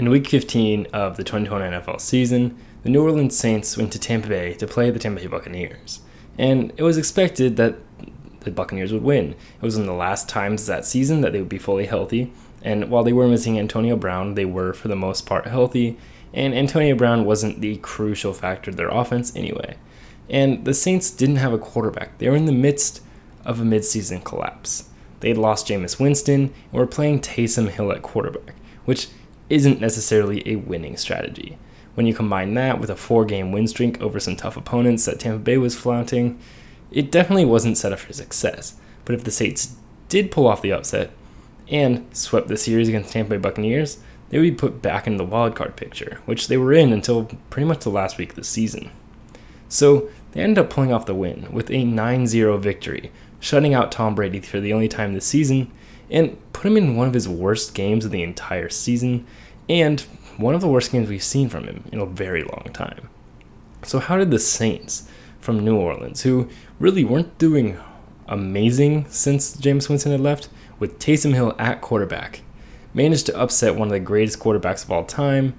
In week 15 of the 2020 NFL season, the New Orleans Saints went to Tampa Bay to play the Tampa Bay Buccaneers. And it was expected that the Buccaneers would win. It was in the last times that season that they would be fully healthy. And while they were missing Antonio Brown, they were for the most part healthy. And Antonio Brown wasn't the crucial factor of their offense anyway. And the Saints didn't have a quarterback. They were in the midst of a midseason collapse. They had lost Jameis Winston and were playing Taysom Hill at quarterback, which isn't necessarily a winning strategy. When you combine that with a four game win streak over some tough opponents that Tampa Bay was flaunting, it definitely wasn't set up for success. But if the Saints did pull off the upset and swept the series against Tampa Bay Buccaneers, they would be put back in the wildcard picture, which they were in until pretty much the last week of the season. So they ended up pulling off the win with a 9 0 victory, shutting out Tom Brady for the only time this season and put him in one of his worst games of the entire season and one of the worst games we've seen from him in a very long time. So, how did the Saints from New Orleans, who really weren't doing amazing since Jameis Winston had left, with Taysom Hill at quarterback, manage to upset one of the greatest quarterbacks of all time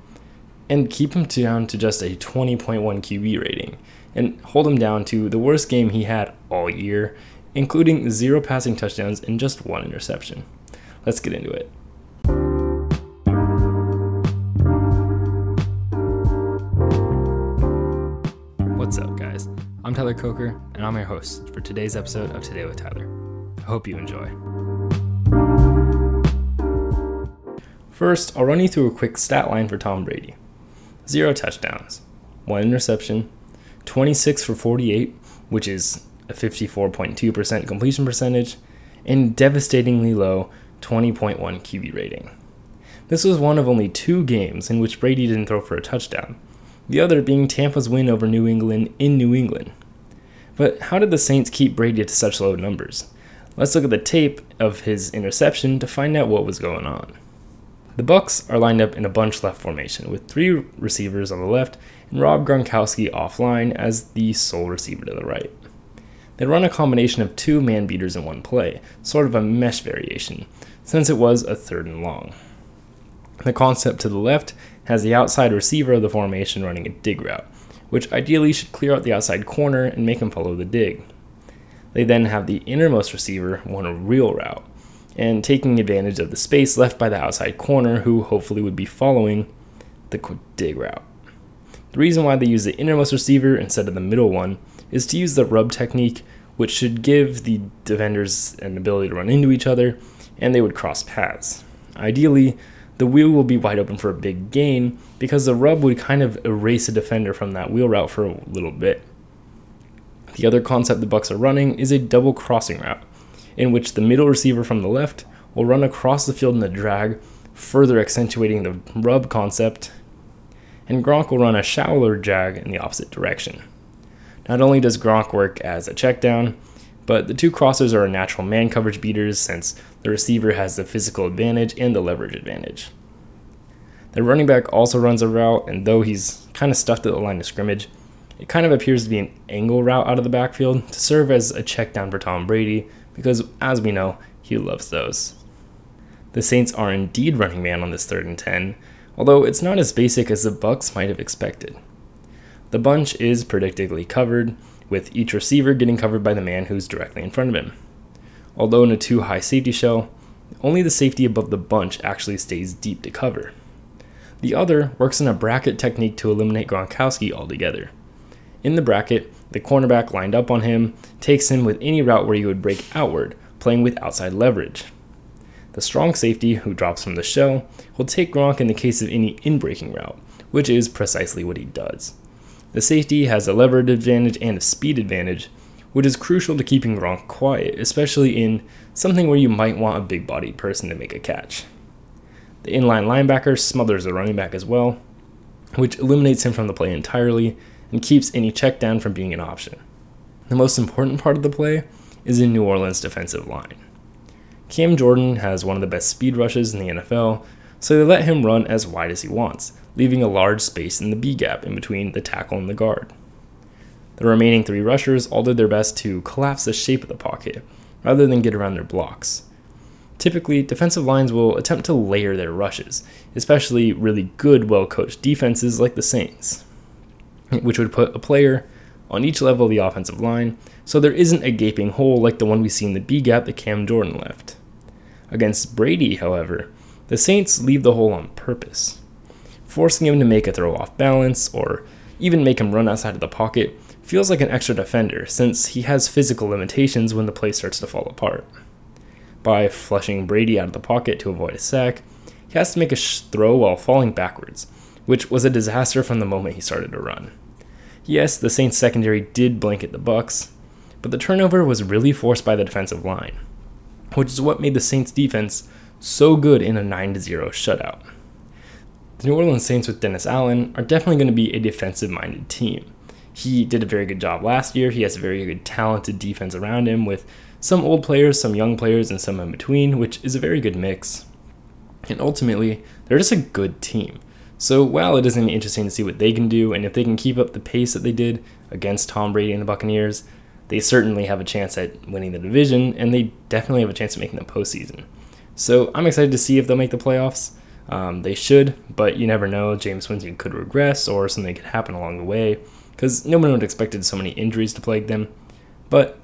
and keep him down to just a 20.1 QB rating and hold him down to the worst game he had all year, including zero passing touchdowns and just one interception? Let's get into it. What's up, guys? I'm Tyler Coker, and I'm your host for today's episode of Today with Tyler. I hope you enjoy. First, I'll run you through a quick stat line for Tom Brady zero touchdowns, one interception, 26 for 48, which is a 54.2% completion percentage, and devastatingly low 20.1 QB rating. This was one of only two games in which Brady didn't throw for a touchdown, the other being Tampa's win over New England in New England. But how did the Saints keep Brady to such low numbers? Let's look at the tape of his interception to find out what was going on. The Bucs are lined up in a bunch left formation with three receivers on the left and Rob Gronkowski offline as the sole receiver to the right. They run a combination of two man beaters in one play, sort of a mesh variation, since it was a third and long. The concept to the left has the outside receiver of the formation running a dig route, which ideally should clear out the outside corner and make him follow the dig. They then have the innermost receiver run a wheel route, and taking advantage of the space left by the outside corner, who hopefully would be following the dig route. The reason why they use the innermost receiver instead of the middle one is to use the rub technique, which should give the defenders an ability to run into each other and they would cross paths. Ideally, the wheel will be wide open for a big gain because the rub would kind of erase a defender from that wheel route for a little bit. The other concept the Bucs are running is a double crossing route, in which the middle receiver from the left will run across the field in the drag, further accentuating the rub concept and Gronk will run a shallower jag in the opposite direction. Not only does Gronk work as a checkdown, but the two crossers are natural man coverage beaters since the receiver has the physical advantage and the leverage advantage. The running back also runs a route, and though he's kind of stuffed at the line of scrimmage, it kind of appears to be an angle route out of the backfield to serve as a check down for Tom Brady, because as we know, he loves those. The Saints are indeed running man on this third and 10, although it's not as basic as the Bucs might have expected. The bunch is predictably covered, with each receiver getting covered by the man who's directly in front of him. Although in a two high safety shell, only the safety above the bunch actually stays deep to cover. The other works in a bracket technique to eliminate Gronkowski altogether. In the bracket, the cornerback lined up on him takes him with any route where he would break outward, playing with outside leverage. The strong safety, who drops from the shell, will take Gronk in the case of any in-breaking route, which is precisely what he does. The safety has a leverage advantage and a speed advantage, which is crucial to keeping Gronk quiet, especially in something where you might want a big bodied person to make a catch. The inline linebacker smothers the running back as well, which eliminates him from the play entirely and keeps any check down from being an option. The most important part of the play is in New Orleans' defensive line. Cam Jordan has one of the best speed rushes in the NFL, so they let him run as wide as he wants, leaving a large space in the B gap in between the tackle and the guard. The remaining three rushers all did their best to collapse the shape of the pocket, rather than get around their blocks. Typically, defensive lines will attempt to layer their rushes, especially really good, well coached defenses like the Saints, which would put a player on each level of the offensive line so there isn't a gaping hole like the one we see in the B gap that Cam Jordan left. Against Brady, however, the Saints leave the hole on purpose, forcing him to make a throw off balance or even make him run outside of the pocket feels like an extra defender since he has physical limitations when the play starts to fall apart. By flushing Brady out of the pocket to avoid a sack, he has to make a sh- throw while falling backwards, which was a disaster from the moment he started to run. Yes, the Saints secondary did blanket the Bucs, but the turnover was really forced by the defensive line, which is what made the Saints defense so good in a 9 0 shutout. The New Orleans Saints with Dennis Allen are definitely going to be a defensive minded team. He did a very good job last year. He has a very good, talented defense around him with some old players, some young players, and some in between, which is a very good mix. And ultimately, they're just a good team. So while it is going to be interesting to see what they can do, and if they can keep up the pace that they did against Tom Brady and the Buccaneers, they certainly have a chance at winning the division, and they definitely have a chance at making the postseason. So I'm excited to see if they'll make the playoffs. Um, they should, but you never know. Jameis Winston could regress, or something could happen along the way, because no one would have expected so many injuries to plague them. But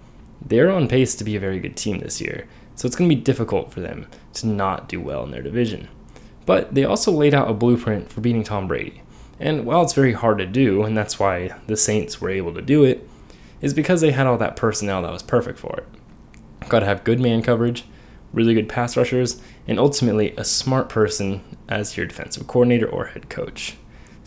they're on pace to be a very good team this year, so it's going to be difficult for them to not do well in their division. But they also laid out a blueprint for beating Tom Brady. And while it's very hard to do, and that's why the Saints were able to do it, is because they had all that personnel that was perfect for it. Got to have good man coverage, really good pass rushers, and ultimately a smart person as your defensive coordinator or head coach.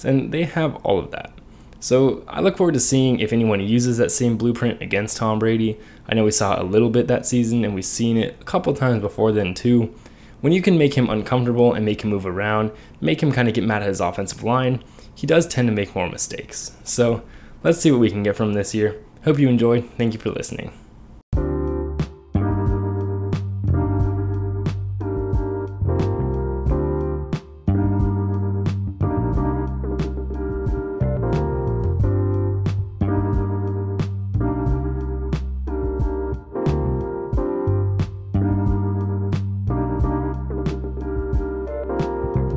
And they have all of that. So I look forward to seeing if anyone uses that same blueprint against Tom Brady. I know we saw a little bit that season, and we've seen it a couple times before then too. When you can make him uncomfortable and make him move around, make him kind of get mad at his offensive line, he does tend to make more mistakes. So let's see what we can get from this year. Hope you enjoyed. Thank you for listening.